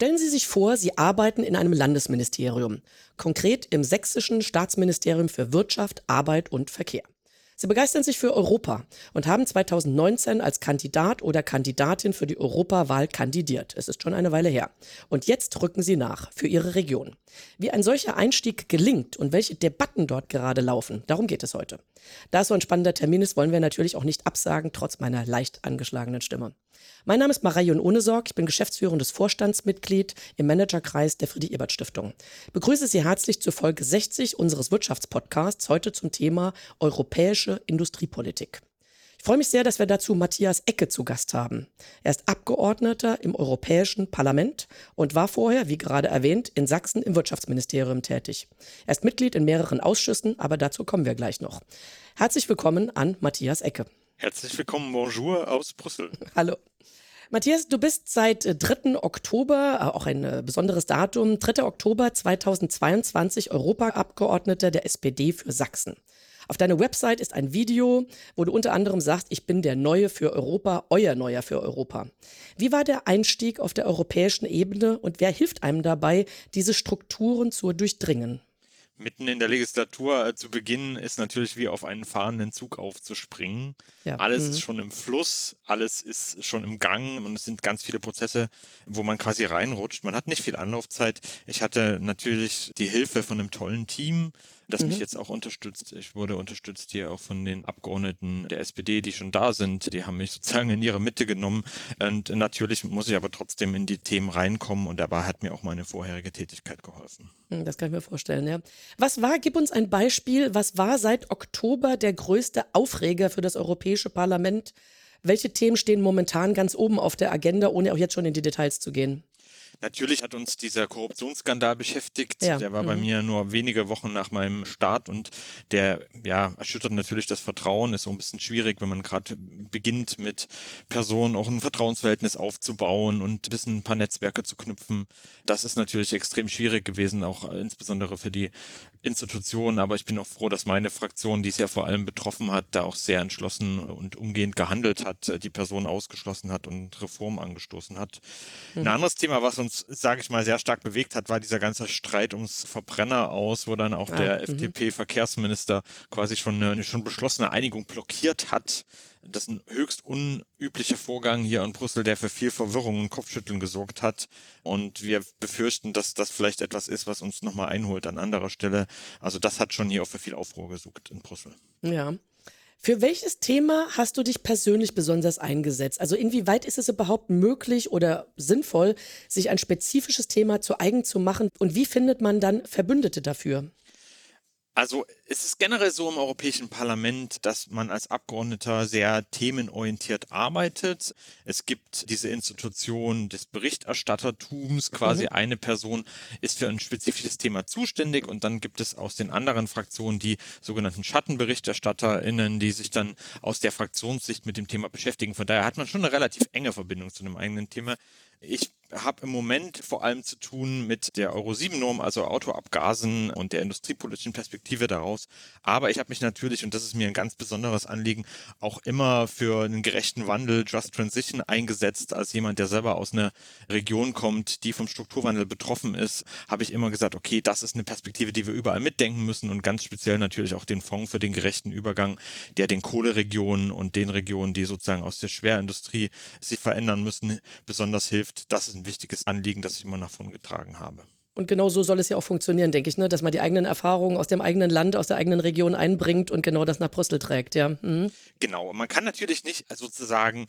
Stellen Sie sich vor, Sie arbeiten in einem Landesministerium, konkret im sächsischen Staatsministerium für Wirtschaft, Arbeit und Verkehr. Sie begeistern sich für Europa und haben 2019 als Kandidat oder Kandidatin für die Europawahl kandidiert. Es ist schon eine Weile her. Und jetzt rücken Sie nach für Ihre Region. Wie ein solcher Einstieg gelingt und welche Debatten dort gerade laufen, darum geht es heute. Da es so ein spannender Termin ist, wollen wir natürlich auch nicht absagen, trotz meiner leicht angeschlagenen Stimme. Mein Name ist Marion Ohnesorg, ich bin geschäftsführendes Vorstandsmitglied im Managerkreis der Friedrich-Ebert-Stiftung. Begrüße Sie herzlich zur Folge 60 unseres Wirtschaftspodcasts, heute zum Thema europäische Industriepolitik. Ich freue mich sehr, dass wir dazu Matthias Ecke zu Gast haben. Er ist Abgeordneter im Europäischen Parlament und war vorher, wie gerade erwähnt, in Sachsen im Wirtschaftsministerium tätig. Er ist Mitglied in mehreren Ausschüssen, aber dazu kommen wir gleich noch. Herzlich willkommen an Matthias Ecke. Herzlich willkommen, bonjour aus Brüssel. Hallo. Matthias, du bist seit 3. Äh, Oktober, äh, auch ein äh, besonderes Datum, 3. Oktober 2022 Europaabgeordneter der SPD für Sachsen. Auf deiner Website ist ein Video, wo du unter anderem sagst, ich bin der Neue für Europa, euer Neuer für Europa. Wie war der Einstieg auf der europäischen Ebene und wer hilft einem dabei, diese Strukturen zu durchdringen? Mitten in der Legislatur äh, zu beginnen, ist natürlich wie auf einen fahrenden Zug aufzuspringen. Ja. Alles mhm. ist schon im Fluss, alles ist schon im Gang und es sind ganz viele Prozesse, wo man quasi reinrutscht. Man hat nicht viel Anlaufzeit. Ich hatte natürlich die Hilfe von einem tollen Team, das mhm. mich jetzt auch unterstützt. Ich wurde unterstützt hier auch von den Abgeordneten der SPD, die schon da sind. Die haben mich sozusagen in ihre Mitte genommen. Und natürlich muss ich aber trotzdem in die Themen reinkommen und dabei hat mir auch meine vorherige Tätigkeit geholfen. Hm, das kann ich mir vorstellen, ja. Was war, gib uns ein Beispiel, was war seit Oktober der größte Aufreger für das Europäische Parlament? Welche Themen stehen momentan ganz oben auf der Agenda, ohne auch jetzt schon in die Details zu gehen? Natürlich hat uns dieser Korruptionsskandal beschäftigt. Ja. Der war mhm. bei mir nur wenige Wochen nach meinem Start und der ja erschüttert natürlich das Vertrauen. Ist so ein bisschen schwierig, wenn man gerade beginnt mit Personen auch ein Vertrauensverhältnis aufzubauen und ein bisschen ein paar Netzwerke zu knüpfen. Das ist natürlich extrem schwierig gewesen, auch insbesondere für die Institutionen. Aber ich bin auch froh, dass meine Fraktion, die es ja vor allem betroffen hat, da auch sehr entschlossen und umgehend gehandelt hat, die Person ausgeschlossen hat und Reformen angestoßen hat. Mhm. Ein anderes Thema, was uns sage ich mal, sehr stark bewegt hat, war dieser ganze Streit ums Verbrenner aus, wo dann auch ah, der mhm. FDP-Verkehrsminister quasi schon eine schon beschlossene Einigung blockiert hat. Das ist ein höchst unüblicher Vorgang hier in Brüssel, der für viel Verwirrung und Kopfschütteln gesorgt hat. Und wir befürchten, dass das vielleicht etwas ist, was uns nochmal einholt an anderer Stelle. Also das hat schon hier auch für viel Aufruhr gesucht in Brüssel. Ja. Für welches Thema hast du dich persönlich besonders eingesetzt? Also inwieweit ist es überhaupt möglich oder sinnvoll, sich ein spezifisches Thema zu eigen zu machen? Und wie findet man dann Verbündete dafür? Also es ist generell so im Europäischen Parlament, dass man als Abgeordneter sehr themenorientiert arbeitet. Es gibt diese Institution des Berichterstattertums, quasi mhm. eine Person ist für ein spezifisches Thema zuständig und dann gibt es aus den anderen Fraktionen die sogenannten Schattenberichterstatterinnen, die sich dann aus der Fraktionssicht mit dem Thema beschäftigen. Von daher hat man schon eine relativ enge Verbindung zu einem eigenen Thema. Ich habe im Moment vor allem zu tun mit der Euro 7 Norm, also Autoabgasen und der industriepolitischen Perspektive daraus. Aber ich habe mich natürlich, und das ist mir ein ganz besonderes Anliegen, auch immer für einen gerechten Wandel, Just Transition eingesetzt. Als jemand, der selber aus einer Region kommt, die vom Strukturwandel betroffen ist, habe ich immer gesagt, okay, das ist eine Perspektive, die wir überall mitdenken müssen und ganz speziell natürlich auch den Fonds für den gerechten Übergang, der den Kohleregionen und den Regionen, die sozusagen aus der Schwerindustrie sich verändern müssen, besonders hilft. Das ist ein wichtiges Anliegen, das ich immer nach vorn getragen habe. Und genau so soll es ja auch funktionieren, denke ich, ne? dass man die eigenen Erfahrungen aus dem eigenen Land, aus der eigenen Region einbringt und genau das nach Brüssel trägt, ja. Mhm. Genau, man kann natürlich nicht sozusagen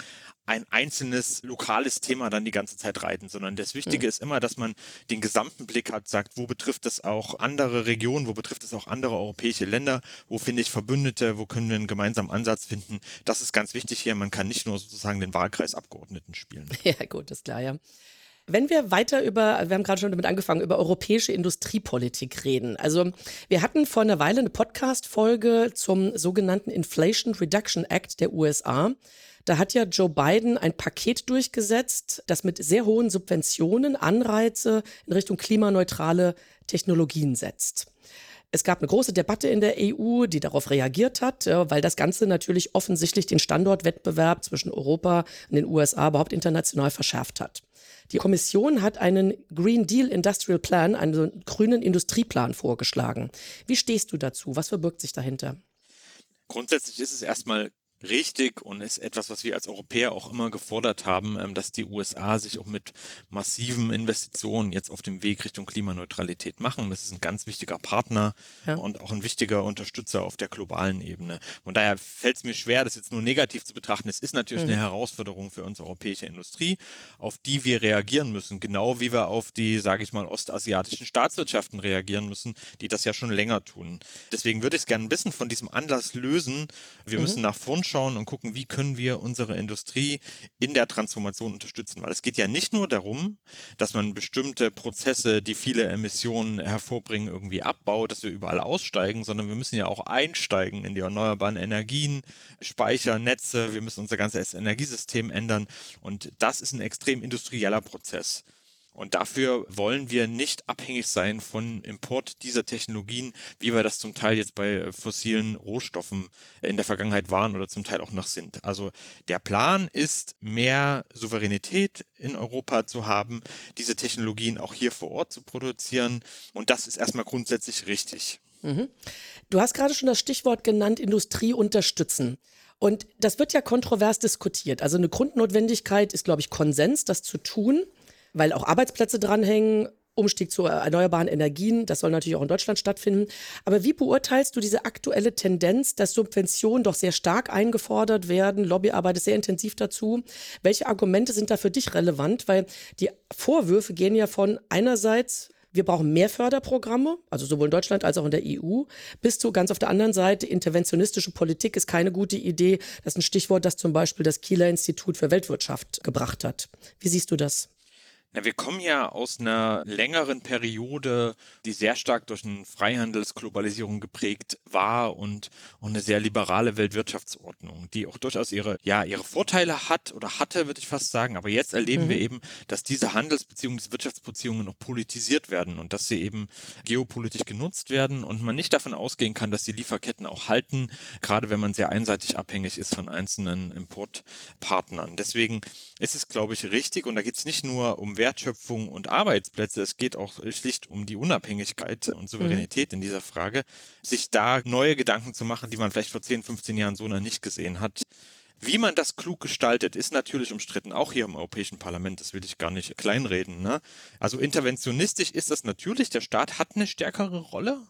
ein einzelnes lokales Thema dann die ganze Zeit reiten, sondern das Wichtige mhm. ist immer, dass man den gesamten Blick hat, sagt, wo betrifft es auch andere Regionen, wo betrifft es auch andere europäische Länder, wo finde ich Verbündete, wo können wir einen gemeinsamen Ansatz finden. Das ist ganz wichtig hier. Man kann nicht nur sozusagen den Wahlkreisabgeordneten spielen. Ja, gut, ist klar, ja. Wenn wir weiter über, wir haben gerade schon damit angefangen, über europäische Industriepolitik reden. Also wir hatten vor einer Weile eine Podcast-Folge zum sogenannten Inflation Reduction Act der USA. Da hat ja Joe Biden ein Paket durchgesetzt, das mit sehr hohen Subventionen Anreize in Richtung klimaneutrale Technologien setzt. Es gab eine große Debatte in der EU, die darauf reagiert hat, weil das Ganze natürlich offensichtlich den Standortwettbewerb zwischen Europa und den USA überhaupt international verschärft hat. Die Kommission hat einen Green Deal Industrial Plan, einen grünen Industrieplan vorgeschlagen. Wie stehst du dazu? Was verbirgt sich dahinter? Grundsätzlich ist es erstmal richtig und ist etwas, was wir als Europäer auch immer gefordert haben, ähm, dass die USA sich auch mit massiven Investitionen jetzt auf dem Weg Richtung Klimaneutralität machen. Das ist ein ganz wichtiger Partner ja. und auch ein wichtiger Unterstützer auf der globalen Ebene. Und daher fällt es mir schwer, das jetzt nur negativ zu betrachten. Es ist natürlich mhm. eine Herausforderung für unsere europäische Industrie, auf die wir reagieren müssen, genau wie wir auf die, sage ich mal, ostasiatischen Staatswirtschaften reagieren müssen, die das ja schon länger tun. Deswegen würde ich es gerne ein bisschen von diesem Anlass lösen. Wir mhm. müssen nach vorn anschauen und gucken, wie können wir unsere Industrie in der Transformation unterstützen. Weil es geht ja nicht nur darum, dass man bestimmte Prozesse, die viele Emissionen hervorbringen, irgendwie abbaut, dass wir überall aussteigen, sondern wir müssen ja auch einsteigen in die erneuerbaren Energien, Speichernetze, wir müssen unser ganzes Energiesystem ändern. Und das ist ein extrem industrieller Prozess. Und dafür wollen wir nicht abhängig sein von Import dieser Technologien, wie wir das zum Teil jetzt bei fossilen Rohstoffen in der Vergangenheit waren oder zum Teil auch noch sind. Also der Plan ist, mehr Souveränität in Europa zu haben, diese Technologien auch hier vor Ort zu produzieren. Und das ist erstmal grundsätzlich richtig. Mhm. Du hast gerade schon das Stichwort genannt, Industrie unterstützen. Und das wird ja kontrovers diskutiert. Also eine Grundnotwendigkeit ist, glaube ich, Konsens, das zu tun weil auch Arbeitsplätze dranhängen. Umstieg zu erneuerbaren Energien, das soll natürlich auch in Deutschland stattfinden. Aber wie beurteilst du diese aktuelle Tendenz, dass Subventionen doch sehr stark eingefordert werden? Lobbyarbeit ist sehr intensiv dazu. Welche Argumente sind da für dich relevant? Weil die Vorwürfe gehen ja von einerseits wir brauchen mehr Förderprogramme, also sowohl in Deutschland als auch in der EU, bis zu ganz auf der anderen Seite, interventionistische Politik ist keine gute Idee. Das ist ein Stichwort, das zum Beispiel das Kieler Institut für Weltwirtschaft gebracht hat. Wie siehst du das? Na, wir kommen ja aus einer längeren Periode, die sehr stark durch eine Freihandelsglobalisierung geprägt war und, und eine sehr liberale Weltwirtschaftsordnung, die auch durchaus ihre, ja, ihre Vorteile hat oder hatte, würde ich fast sagen. Aber jetzt erleben mhm. wir eben, dass diese Handelsbeziehungen, diese Wirtschaftsbeziehungen noch politisiert werden und dass sie eben geopolitisch genutzt werden und man nicht davon ausgehen kann, dass die Lieferketten auch halten, gerade wenn man sehr einseitig abhängig ist von einzelnen Importpartnern. Deswegen ist es, glaube ich, richtig und da geht es nicht nur um Wertschöpfung und Arbeitsplätze. Es geht auch schlicht um die Unabhängigkeit und Souveränität mhm. in dieser Frage. Sich da neue Gedanken zu machen, die man vielleicht vor 10, 15 Jahren so noch nicht gesehen hat. Wie man das klug gestaltet, ist natürlich umstritten, auch hier im Europäischen Parlament, das will ich gar nicht kleinreden. Ne? Also interventionistisch ist das natürlich, der Staat hat eine stärkere Rolle.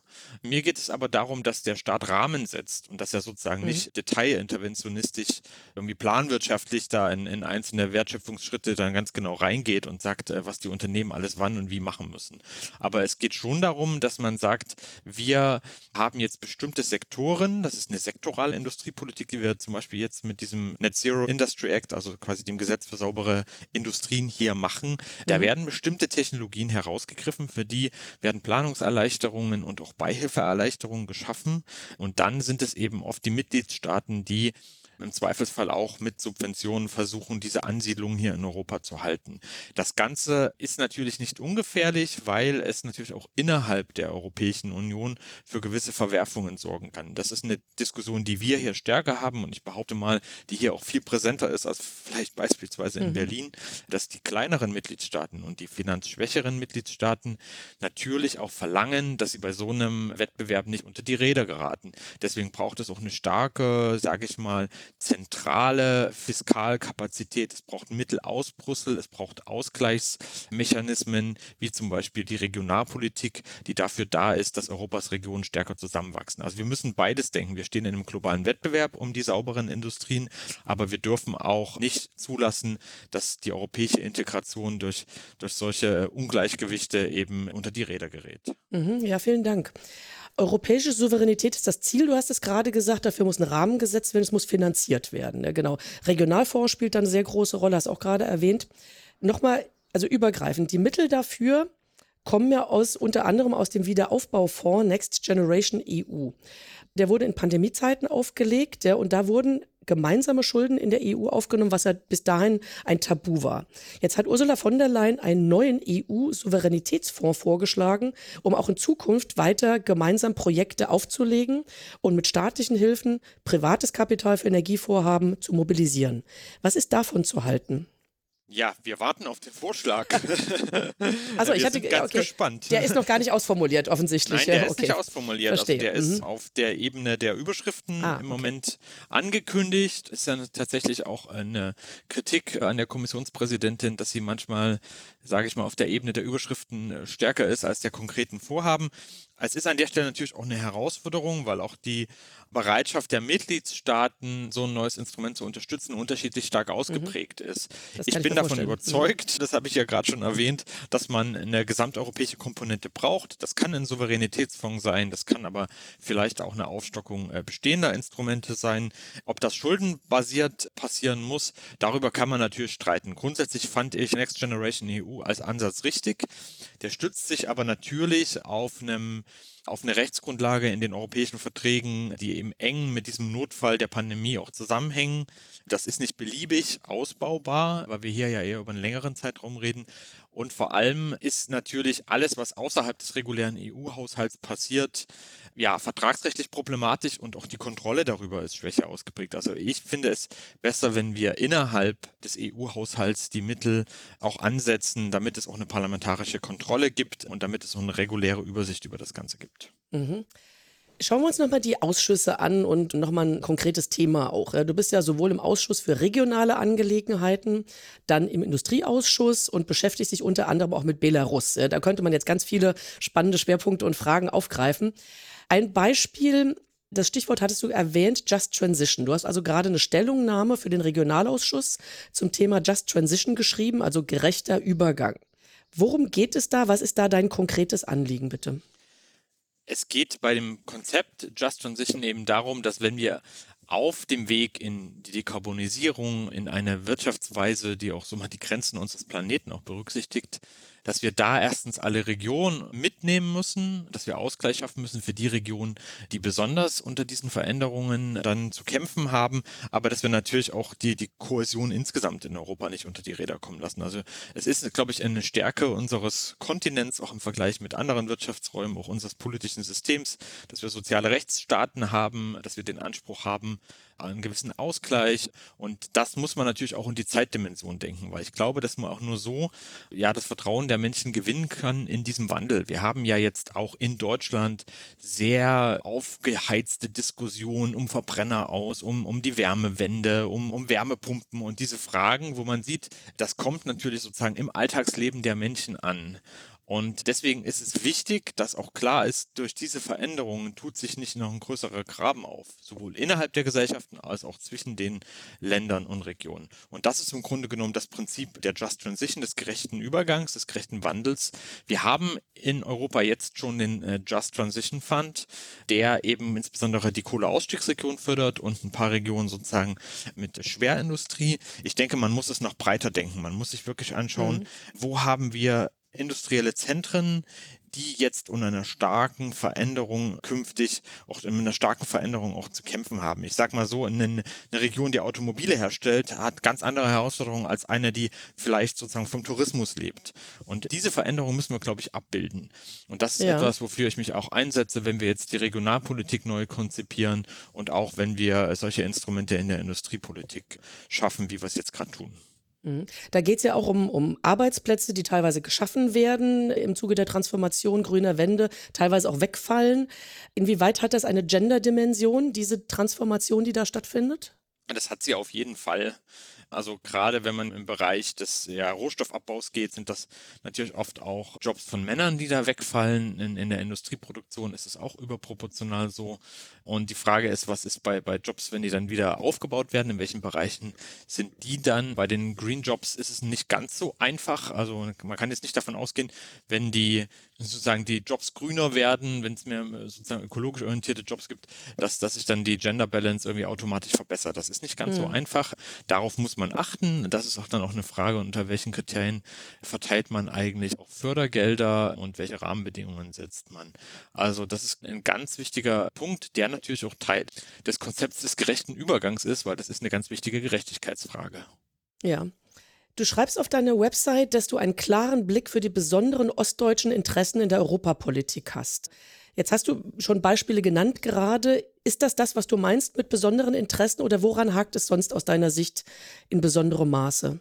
Mir geht es aber darum, dass der Staat Rahmen setzt und dass er sozusagen mhm. nicht detailinterventionistisch, irgendwie planwirtschaftlich da in, in einzelne Wertschöpfungsschritte dann ganz genau reingeht und sagt, äh, was die Unternehmen alles wann und wie machen müssen. Aber es geht schon darum, dass man sagt, wir haben jetzt bestimmte Sektoren, das ist eine sektorale Industriepolitik, die wir zum Beispiel jetzt mit diesem Net Zero Industry Act, also quasi dem Gesetz für saubere Industrien hier machen. Da mhm. werden bestimmte Technologien herausgegriffen, für die werden Planungserleichterungen und auch Beihilfeerleichterungen geschaffen. Und dann sind es eben oft die Mitgliedstaaten, die im Zweifelsfall auch mit Subventionen versuchen, diese Ansiedlung hier in Europa zu halten. Das Ganze ist natürlich nicht ungefährlich, weil es natürlich auch innerhalb der Europäischen Union für gewisse Verwerfungen sorgen kann. Das ist eine Diskussion, die wir hier stärker haben und ich behaupte mal, die hier auch viel präsenter ist als vielleicht beispielsweise in mhm. Berlin, dass die kleineren Mitgliedstaaten und die finanzschwächeren Mitgliedstaaten natürlich auch verlangen, dass sie bei so einem Wettbewerb nicht unter die Räder geraten. Deswegen braucht es auch eine starke, sage ich mal, zentrale Fiskalkapazität. Es braucht Mittel aus Brüssel, es braucht Ausgleichsmechanismen, wie zum Beispiel die Regionalpolitik, die dafür da ist, dass Europas Regionen stärker zusammenwachsen. Also wir müssen beides denken. Wir stehen in einem globalen Wettbewerb um die sauberen Industrien, aber wir dürfen auch nicht zulassen, dass die europäische Integration durch, durch solche Ungleichgewichte eben unter die Räder gerät. Mhm, ja, vielen Dank. Europäische Souveränität ist das Ziel, du hast es gerade gesagt, dafür muss ein Rahmen gesetzt werden, es muss finanziert werden. Ne? Genau. Regionalfonds spielt da eine sehr große Rolle, hast auch gerade erwähnt. Nochmal, also übergreifend, die Mittel dafür kommen ja aus, unter anderem aus dem Wiederaufbaufonds Next Generation EU. Der wurde in Pandemiezeiten aufgelegt ja, und da wurden gemeinsame Schulden in der EU aufgenommen, was ja bis dahin ein Tabu war. Jetzt hat Ursula von der Leyen einen neuen EU-Souveränitätsfonds vorgeschlagen, um auch in Zukunft weiter gemeinsam Projekte aufzulegen und mit staatlichen Hilfen privates Kapital für Energievorhaben zu mobilisieren. Was ist davon zu halten? Ja, wir warten auf den Vorschlag. Also ich hatte ganz okay. gespannt. Der ist noch gar nicht ausformuliert, offensichtlich. Nein, der ja, ist okay. nicht ausformuliert. Verstehe. Also der ist Mhm. auf der Ebene der Überschriften Ah, im okay. Moment angekündigt. Ist dann tatsächlich auch eine Kritik an der Kommissionspräsidentin, dass sie manchmal, sage ich mal, auf der Ebene der Überschriften äh, stärker ist als der konkreten Vorhaben. Es ist an der Stelle natürlich auch eine Herausforderung, weil auch die Bereitschaft der Mitgliedstaaten, so ein neues Instrument zu unterstützen, unterschiedlich stark ausgeprägt ist. Mhm. Das Ich bin davon vorstellen. Mhm. überzeugt, das habe ich ja gerade schon erwähnt, dass man eine gesamteuropäische Komponente braucht. Das kann ein Souveränitätsfonds sein, das kann aber vielleicht auch eine Aufstockung äh, bestehender Instrumente sein. Ob das schuldenbasiert passieren muss, darüber kann man natürlich streiten. Grundsätzlich fand ich Next Generation EU als Ansatz richtig. Der stützt sich aber natürlich auf einem auf eine Rechtsgrundlage in den europäischen Verträgen, die eben eng mit diesem Notfall der Pandemie auch zusammenhängen. Das ist nicht beliebig ausbaubar, weil wir hier ja eher über einen längeren Zeitraum reden. Und vor allem ist natürlich alles, was außerhalb des regulären EU-Haushalts passiert, ja, vertragsrechtlich problematisch und auch die Kontrolle darüber ist schwächer ausgeprägt. Also ich finde es besser, wenn wir innerhalb des EU-Haushalts die Mittel auch ansetzen, damit es auch eine parlamentarische Kontrolle gibt und damit es auch eine reguläre Übersicht über das Ganze gibt. Mhm. Schauen wir uns nochmal die Ausschüsse an und nochmal ein konkretes Thema auch. Du bist ja sowohl im Ausschuss für regionale Angelegenheiten, dann im Industrieausschuss und beschäftigst dich unter anderem auch mit Belarus. Da könnte man jetzt ganz viele spannende Schwerpunkte und Fragen aufgreifen. Ein Beispiel, das Stichwort hattest du erwähnt, Just Transition. Du hast also gerade eine Stellungnahme für den Regionalausschuss zum Thema Just Transition geschrieben, also gerechter Übergang. Worum geht es da? Was ist da dein konkretes Anliegen, bitte? Es geht bei dem Konzept Just Transition eben darum, dass wenn wir auf dem Weg in die Dekarbonisierung, in eine Wirtschaftsweise, die auch so mal die Grenzen unseres Planeten auch berücksichtigt, dass wir da erstens alle Regionen mitnehmen müssen, dass wir Ausgleich schaffen müssen für die Regionen, die besonders unter diesen Veränderungen dann zu kämpfen haben, aber dass wir natürlich auch die, die Kohäsion insgesamt in Europa nicht unter die Räder kommen lassen. Also es ist, glaube ich, eine Stärke unseres Kontinents, auch im Vergleich mit anderen Wirtschaftsräumen, auch unseres politischen Systems, dass wir soziale Rechtsstaaten haben, dass wir den Anspruch haben, einen gewissen Ausgleich. Und das muss man natürlich auch in die Zeitdimension denken, weil ich glaube, dass man auch nur so ja das Vertrauen der Menschen gewinnen kann in diesem Wandel. Wir haben ja jetzt auch in Deutschland sehr aufgeheizte Diskussionen um Verbrenner aus, um, um die Wärmewende, um, um Wärmepumpen und diese Fragen, wo man sieht, das kommt natürlich sozusagen im Alltagsleben der Menschen an. Und deswegen ist es wichtig, dass auch klar ist, durch diese Veränderungen tut sich nicht noch ein größerer Graben auf, sowohl innerhalb der Gesellschaften als auch zwischen den Ländern und Regionen. Und das ist im Grunde genommen das Prinzip der Just Transition, des gerechten Übergangs, des gerechten Wandels. Wir haben in Europa jetzt schon den äh, Just Transition Fund, der eben insbesondere die Kohleausstiegsregion fördert und ein paar Regionen sozusagen mit der Schwerindustrie. Ich denke, man muss es noch breiter denken. Man muss sich wirklich anschauen, Mhm. wo haben wir industrielle Zentren, die jetzt unter einer starken Veränderung künftig, auch mit einer starken Veränderung auch zu kämpfen haben. Ich sag mal so, eine, eine Region, die Automobile herstellt, hat ganz andere Herausforderungen als eine, die vielleicht sozusagen vom Tourismus lebt. Und diese Veränderung müssen wir, glaube ich, abbilden. Und das ist Ja. etwas, wofür ich mich auch einsetze, wenn wir jetzt die Regionalpolitik neu konzipieren und auch wenn wir solche Instrumente in der Industriepolitik schaffen, wie wir es jetzt gerade tun. Mhm. Da geht es ja auch um, um Arbeitsplätze, die teilweise geschaffen werden im Zuge der Transformation grüner Wende, teilweise auch wegfallen. Inwieweit hat das eine Gender-Dimension, diese Transformation, die da stattfindet? Das hat sie auf jeden Fall. Also gerade wenn man im Bereich des ja, Rohstoffabbaus geht, sind das natürlich oft auch Jobs von Männern, die da wegfallen. In, in der Industrieproduktion ist es auch überproportional so. Und die Frage ist, was ist bei, bei Jobs, wenn die dann wieder aufgebaut werden? In welchen Bereichen sind die dann? Bei den Green Jobs ist es nicht ganz so einfach. Also man kann jetzt nicht davon ausgehen, wenn die sozusagen die Jobs grüner werden, wenn es mehr äh, sozusagen ökologisch orientierte Jobs gibt, dass, dass sich dann die Gender Balance irgendwie automatisch verbessert. Das ist nicht ganz so Mhm. einfach. Darauf muss man achten? Das ist auch dann auch eine Frage, unter welchen Kriterien verteilt man eigentlich auch Fördergelder und welche Rahmenbedingungen setzt man. Also das ist ein ganz wichtiger Punkt, der natürlich auch Teil des Konzepts des gerechten Übergangs ist, weil das ist eine ganz wichtige Gerechtigkeitsfrage. Ja. Du schreibst auf deiner Website, dass du einen klaren Blick für die besonderen ostdeutschen Interessen in der Europapolitik hast. Jetzt hast du schon Beispiele genannt gerade. Ist das das, was du meinst mit besonderen Interessen oder woran hakt es sonst aus deiner Sicht in besonderem Maße?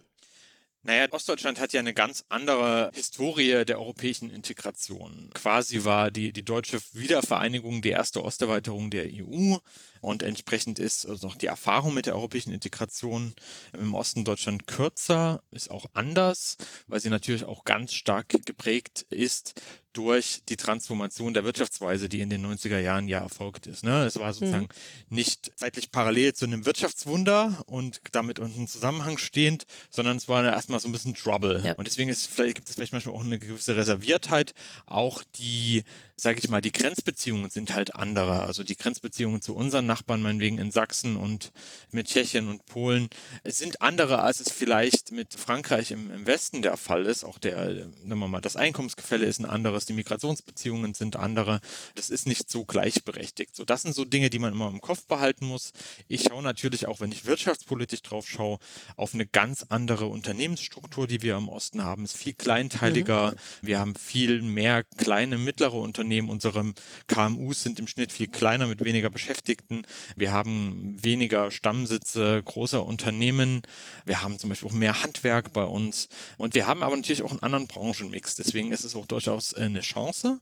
Naja, Ostdeutschland hat ja eine ganz andere Historie der europäischen Integration. Quasi war die, die deutsche Wiedervereinigung die erste Osterweiterung der EU und entsprechend ist also auch die Erfahrung mit der europäischen Integration im Osten Deutschland kürzer, ist auch anders, weil sie natürlich auch ganz stark geprägt ist durch die Transformation der Wirtschaftsweise, die in den 90er Jahren ja erfolgt ist. Ne? Es war sozusagen mhm. nicht zeitlich parallel zu einem Wirtschaftswunder und damit unten Zusammenhang stehend, sondern es war erstmal so ein bisschen Trouble. Ja. Und deswegen ist vielleicht, gibt es vielleicht manchmal auch eine gewisse Reserviertheit. Auch die, sage ich mal, die Grenzbeziehungen sind halt andere. Also die Grenzbeziehungen zu unseren Nachbarn, meinetwegen in Sachsen und mit Tschechien und Polen, sind andere, als es vielleicht mit Frankreich im, im Westen der Fall ist. Auch der, sagen wir mal, das Einkommensgefälle ist ein anderes, die Migrationsbeziehungen sind andere. Das ist nicht so gleichberechtigt. So, das sind so Dinge, die man immer im Kopf behalten muss. Ich schaue natürlich auch, wenn ich wirtschaftspolitisch drauf schaue, auf eine ganz andere Unternehmensstruktur, die wir im Osten haben. Es ist viel kleinteiliger. Mhm. Wir haben viel mehr kleine, mittlere Unternehmen. Unsere KMUs sind im Schnitt viel kleiner mit weniger Beschäftigten. Wir haben weniger Stammsitze großer Unternehmen. Wir haben zum Beispiel auch mehr Handwerk bei uns. Und wir haben aber natürlich auch einen anderen Branchenmix. Deswegen ist es auch durchaus eine Chance,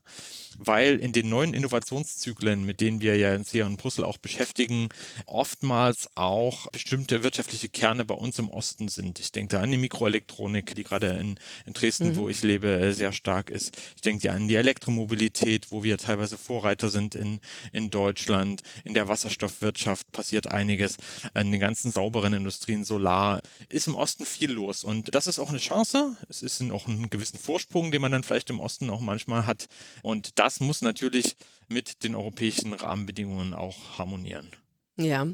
weil in den neuen Innovationszyklen, mit denen wir ja hier in Brüssel auch beschäftigen, oftmals auch bestimmte wirtschaftliche Kerne bei uns im Osten sind. Ich denke da an die Mikroelektronik, die gerade in, in Dresden, mhm. wo ich lebe, sehr stark ist. Ich denke ja an die Elektromobilität, wo wir teilweise Vorreiter sind in, in Deutschland, in der Wasser Wasserstoffwirtschaft passiert einiges, in den ganzen sauberen Industrien, Solar, ist im Osten viel los. Und das ist auch eine Chance. Es ist auch ein gewissen Vorsprung, den man dann vielleicht im Osten auch manchmal hat. Und das muss natürlich mit den europäischen Rahmenbedingungen auch harmonieren. Ja.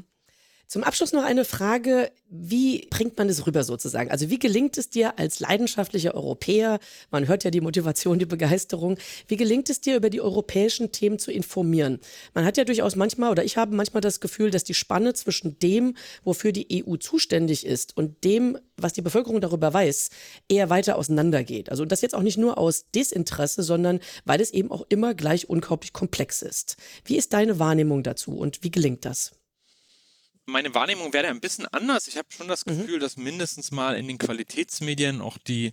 Zum Abschluss noch eine Frage, wie bringt man es rüber sozusagen? Also wie gelingt es dir als leidenschaftlicher Europäer, man hört ja die Motivation, die Begeisterung, wie gelingt es dir, über die europäischen Themen zu informieren? Man hat ja durchaus manchmal, oder ich habe manchmal das Gefühl, dass die Spanne zwischen dem, wofür die EU zuständig ist und dem, was die Bevölkerung darüber weiß, eher weiter auseinandergeht. Also das jetzt auch nicht nur aus Desinteresse, sondern weil es eben auch immer gleich unglaublich komplex ist. Wie ist deine Wahrnehmung dazu und wie gelingt das? Meine Wahrnehmung wäre ein bisschen anders. Ich habe schon das mhm. Gefühl, mhm. dass mindestens mal in den Qualitätsmedien auch die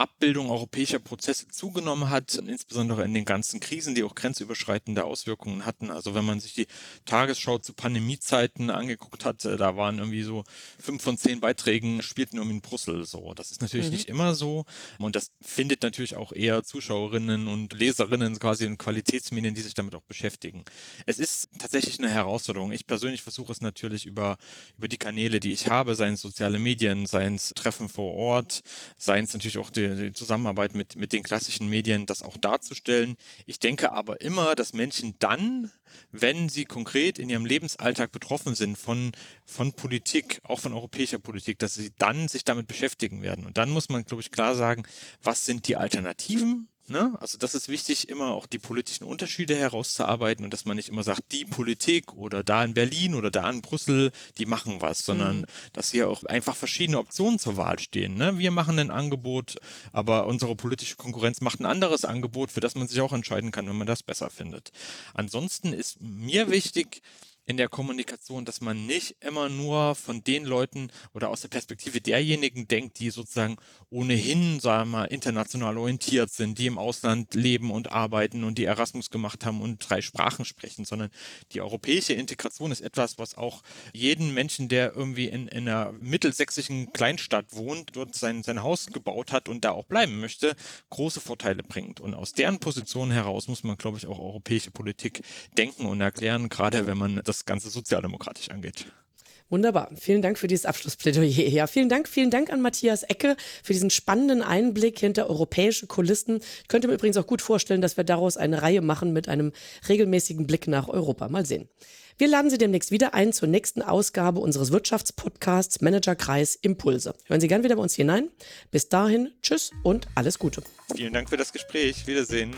Abbildung europäischer Prozesse zugenommen hat, insbesondere in den ganzen Krisen, die auch grenzüberschreitende Auswirkungen hatten. Also wenn man sich die Tagesschau zu Pandemiezeiten angeguckt hat, äh, da waren irgendwie so fünf von zehn Beiträgen spielten um in Brüssel so. Das ist natürlich mhm. nicht immer so und das findet natürlich auch eher Zuschauerinnen und Leserinnen quasi in Qualitätsmedien, die sich damit auch beschäftigen. Es ist tatsächlich eine Herausforderung. Ich persönlich versuche es natürlich über, über die Kanäle, die ich habe, seien es soziale Medien, seien es Treffen vor Ort, seien es natürlich auch die die Zusammenarbeit mit, mit den klassischen Medien, das auch darzustellen. Ich denke aber immer, dass Menschen dann, wenn sie konkret in ihrem Lebensalltag betroffen sind von, von Politik, auch von europäischer Politik, dass sie dann sich damit beschäftigen werden. Und dann muss man, glaube ich, klar sagen, was sind die Alternativen? Ne? Also das ist wichtig, immer auch die politischen Unterschiede herauszuarbeiten und dass man nicht immer sagt, die Politik oder da in Berlin oder da in Brüssel, die machen was, sondern mhm. dass hier auch einfach verschiedene Optionen zur Wahl stehen. Ne? Wir machen ein Angebot, aber unsere politische Konkurrenz macht ein anderes Angebot, für das man sich auch entscheiden kann, wenn man das besser findet. Ansonsten ist mir wichtig, in der Kommunikation, dass man nicht immer nur von den Leuten oder aus der Perspektive derjenigen denkt, die sozusagen ohnehin, sagen wir mal, international orientiert sind, die im Ausland leben und arbeiten und die Erasmus gemacht haben und drei Sprachen sprechen, sondern die europäische Integration ist etwas, was auch jeden Menschen, der irgendwie in, in einer mittelsächsischen Kleinstadt wohnt, dort sein, sein Haus gebaut hat und da auch bleiben möchte, große Vorteile bringt. Und aus deren Position heraus muss man, glaube ich, auch europäische Politik denken und erklären, gerade wenn man das Ganze sozialdemokratisch angeht. Wunderbar. Vielen Dank für dieses Abschlussplädoyer. Ja, vielen Dank, vielen Dank an Matthias Ecke für diesen spannenden Einblick hinter europäische Kulissen. Ich könnte mir übrigens auch gut vorstellen, dass wir daraus eine Reihe machen mit einem regelmäßigen Blick nach Europa. Mal sehen. Wir laden Sie demnächst wieder ein zur nächsten Ausgabe unseres Wirtschaftspodcasts Managerkreis Impulse. Hören Sie gern wieder bei uns hinein. Bis dahin, tschüss und alles Gute. Vielen Dank für das Gespräch. Wiedersehen.